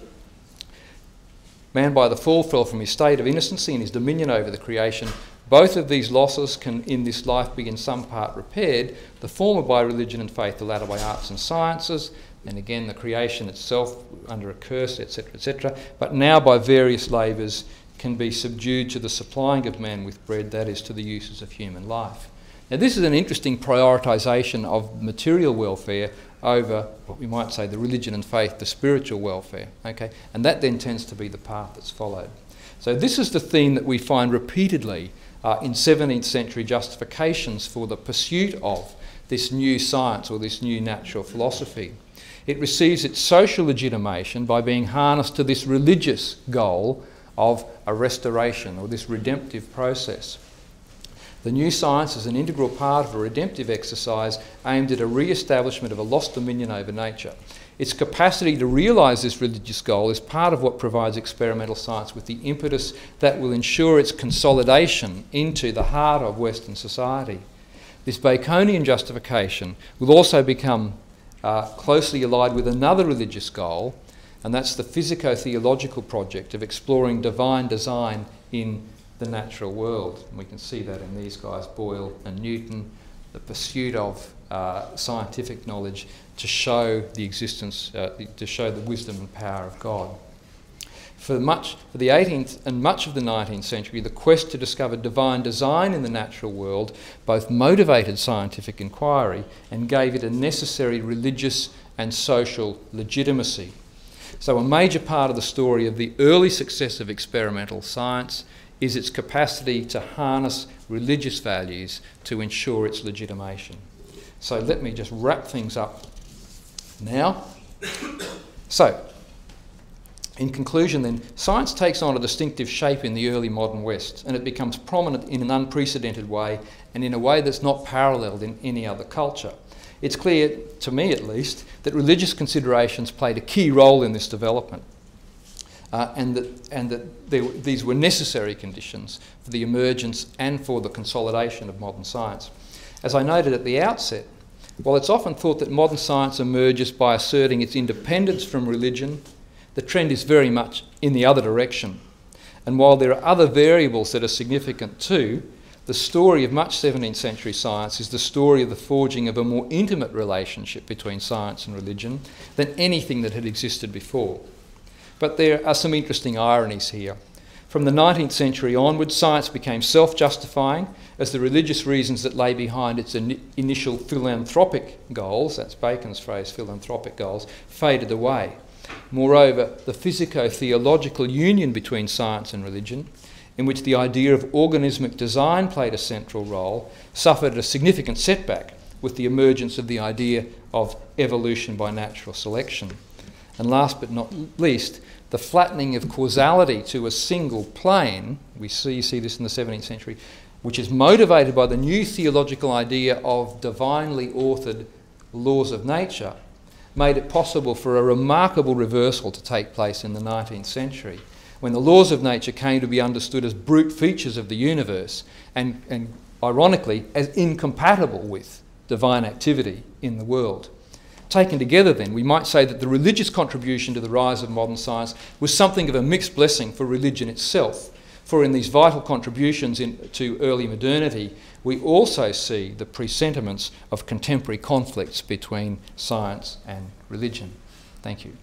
Man by the fall fell from his state of innocency and his dominion over the creation both of these losses can, in this life, be in some part repaired, the former by religion and faith, the latter by arts and sciences, and again the creation itself under a curse, etc., etc., but now by various labours can be subdued to the supplying of man with bread, that is, to the uses of human life. Now, this is an interesting prioritisation of material welfare over what we might say the religion and faith, the spiritual welfare. Okay, and that then tends to be the path that's followed. So this is the theme that we find repeatedly uh, in 17th century justifications for the pursuit of this new science or this new natural philosophy. It receives its social legitimation by being harnessed to this religious goal of a restoration or this redemptive process. The new science is an integral part of a redemptive exercise aimed at a re establishment of a lost dominion over nature. Its capacity to realise this religious goal is part of what provides experimental science with the impetus that will ensure its consolidation into the heart of Western society. This Baconian justification will also become uh, closely allied with another religious goal, and that's the physico theological project of exploring divine design in the natural world. And we can see that in these guys, Boyle and Newton, the pursuit of uh, scientific knowledge to show the existence, uh, to show the wisdom and power of God. For much for the 18th and much of the 19th century, the quest to discover divine design in the natural world both motivated scientific inquiry and gave it a necessary religious and social legitimacy. So, a major part of the story of the early success of experimental science is its capacity to harness religious values to ensure its legitimation. So let me just wrap things up now. So, in conclusion, then, science takes on a distinctive shape in the early modern West and it becomes prominent in an unprecedented way and in a way that's not paralleled in any other culture. It's clear, to me at least, that religious considerations played a key role in this development uh, and that, and that there, these were necessary conditions for the emergence and for the consolidation of modern science. As I noted at the outset, while it's often thought that modern science emerges by asserting its independence from religion, the trend is very much in the other direction. And while there are other variables that are significant too, the story of much 17th century science is the story of the forging of a more intimate relationship between science and religion than anything that had existed before. But there are some interesting ironies here. From the 19th century onwards, science became self justifying as the religious reasons that lay behind its in initial philanthropic goals, that's Bacon's phrase, philanthropic goals, faded away. Moreover, the physico theological union between science and religion, in which the idea of organismic design played a central role, suffered a significant setback with the emergence of the idea of evolution by natural selection. And last but not least, the flattening of causality to a single plane, we see, see this in the 17th century, which is motivated by the new theological idea of divinely authored laws of nature, made it possible for a remarkable reversal to take place in the 19th century, when the laws of nature came to be understood as brute features of the universe and, and ironically, as incompatible with divine activity in the world. Taken together, then, we might say that the religious contribution to the rise of modern science was something of a mixed blessing for religion itself. For in these vital contributions in, to early modernity, we also see the presentiments of contemporary conflicts between science and religion. Thank you.